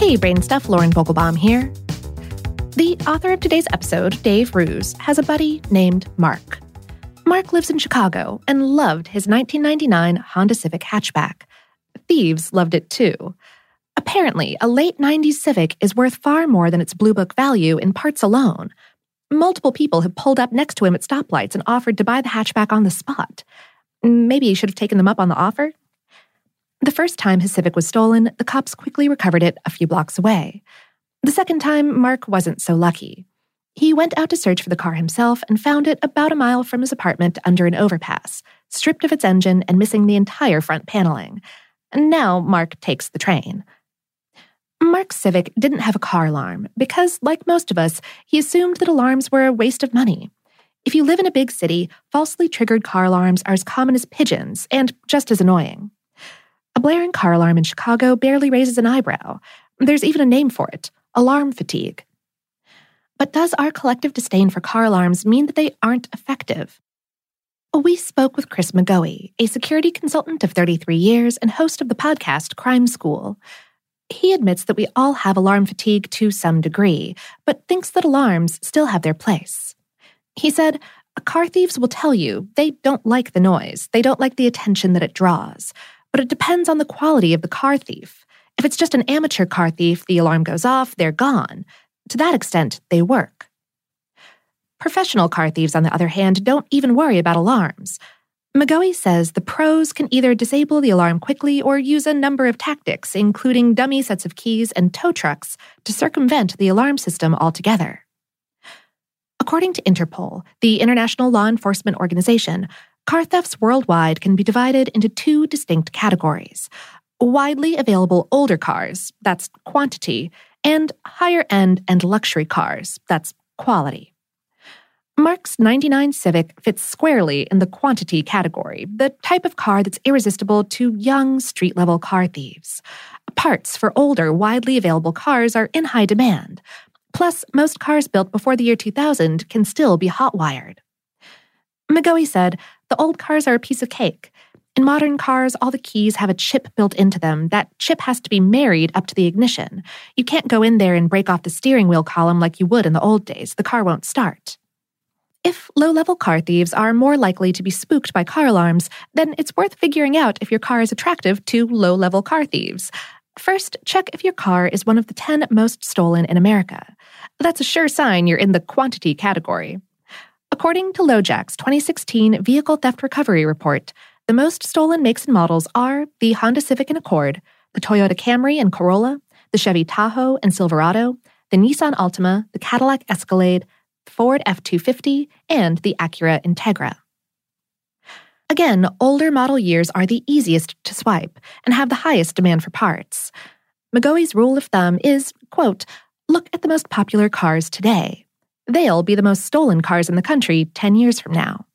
Hey, Brainstuff, Lauren Vogelbaum here. The author of today's episode, Dave Roos, has a buddy named Mark. Mark lives in Chicago and loved his 1999 Honda Civic hatchback. Thieves loved it too. Apparently, a late 90s Civic is worth far more than its Blue Book value in parts alone. Multiple people have pulled up next to him at stoplights and offered to buy the hatchback on the spot. Maybe he should have taken them up on the offer? The first time his Civic was stolen, the cops quickly recovered it a few blocks away. The second time, Mark wasn't so lucky. He went out to search for the car himself and found it about a mile from his apartment under an overpass, stripped of its engine and missing the entire front paneling. And now Mark takes the train. Mark's Civic didn't have a car alarm because, like most of us, he assumed that alarms were a waste of money. If you live in a big city, falsely triggered car alarms are as common as pigeons and just as annoying. A blaring car alarm in Chicago barely raises an eyebrow. There's even a name for it alarm fatigue. But does our collective disdain for car alarms mean that they aren't effective? We spoke with Chris McGoey, a security consultant of 33 years and host of the podcast Crime School. He admits that we all have alarm fatigue to some degree, but thinks that alarms still have their place. He said, Car thieves will tell you they don't like the noise, they don't like the attention that it draws, but it depends on the quality of the car thief. If it's just an amateur car thief, the alarm goes off, they're gone. To that extent, they work. Professional car thieves, on the other hand, don't even worry about alarms. McGoey says the pros can either disable the alarm quickly or use a number of tactics, including dummy sets of keys and tow trucks, to circumvent the alarm system altogether. According to Interpol, the international law enforcement organization, car thefts worldwide can be divided into two distinct categories widely available older cars, that's quantity, and higher end and luxury cars, that's quality. Mark's 99 Civic fits squarely in the quantity category, the type of car that's irresistible to young street level car thieves. Parts for older, widely available cars are in high demand. Plus, most cars built before the year 2000 can still be hot wired. McGoey said, The old cars are a piece of cake. In modern cars, all the keys have a chip built into them. That chip has to be married up to the ignition. You can't go in there and break off the steering wheel column like you would in the old days. The car won't start. If low level car thieves are more likely to be spooked by car alarms, then it's worth figuring out if your car is attractive to low level car thieves. First, check if your car is one of the 10 most stolen in America. That's a sure sign you're in the quantity category. According to LoJack's 2016 Vehicle Theft Recovery Report, the most stolen makes and models are the Honda Civic and Accord, the Toyota Camry and Corolla, the Chevy Tahoe and Silverado, the Nissan Altima, the Cadillac Escalade, Ford F 250, and the Acura Integra. Again, older model years are the easiest to swipe and have the highest demand for parts. McGoey's rule of thumb is, quote, look at the most popular cars today. They'll be the most stolen cars in the country 10 years from now.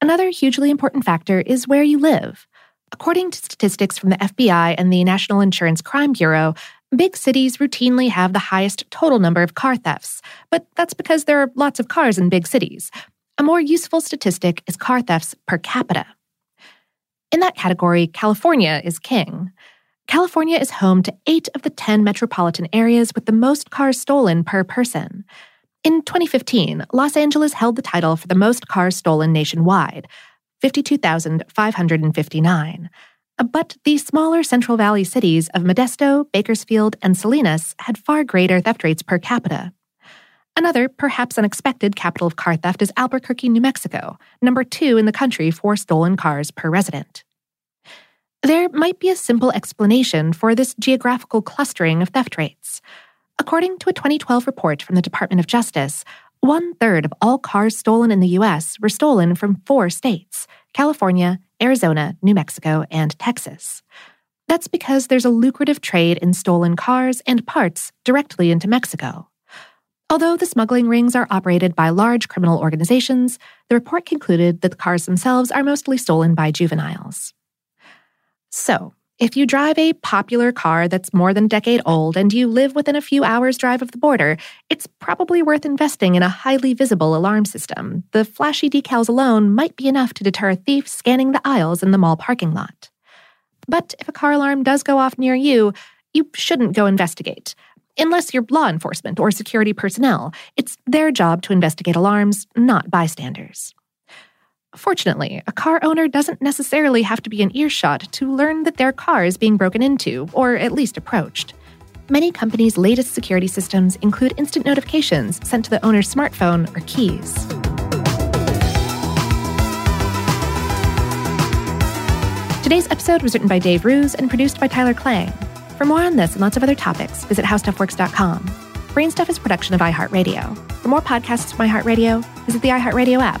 Another hugely important factor is where you live. According to statistics from the FBI and the National Insurance Crime Bureau, Big cities routinely have the highest total number of car thefts, but that's because there are lots of cars in big cities. A more useful statistic is car thefts per capita. In that category, California is king. California is home to eight of the 10 metropolitan areas with the most cars stolen per person. In 2015, Los Angeles held the title for the most cars stolen nationwide 52,559. Uh, but the smaller Central Valley cities of Modesto, Bakersfield, and Salinas had far greater theft rates per capita. Another, perhaps unexpected capital of car theft is Albuquerque, New Mexico, number two in the country for stolen cars per resident. There might be a simple explanation for this geographical clustering of theft rates. According to a 2012 report from the Department of Justice, one third of all cars stolen in the U.S. were stolen from four states California, Arizona, New Mexico, and Texas. That's because there's a lucrative trade in stolen cars and parts directly into Mexico. Although the smuggling rings are operated by large criminal organizations, the report concluded that the cars themselves are mostly stolen by juveniles. So, if you drive a popular car that's more than a decade old and you live within a few hours' drive of the border, it's probably worth investing in a highly visible alarm system. The flashy decals alone might be enough to deter a thief scanning the aisles in the mall parking lot. But if a car alarm does go off near you, you shouldn't go investigate. Unless you're law enforcement or security personnel, it's their job to investigate alarms, not bystanders. Fortunately, a car owner doesn't necessarily have to be in earshot to learn that their car is being broken into, or at least approached. Many companies' latest security systems include instant notifications sent to the owner's smartphone or keys. Today's episode was written by Dave Roos and produced by Tyler Klang. For more on this and lots of other topics, visit howstuffworks.com. Brainstuff is a production of iHeartRadio. For more podcasts from iHeartRadio, visit the iHeartRadio app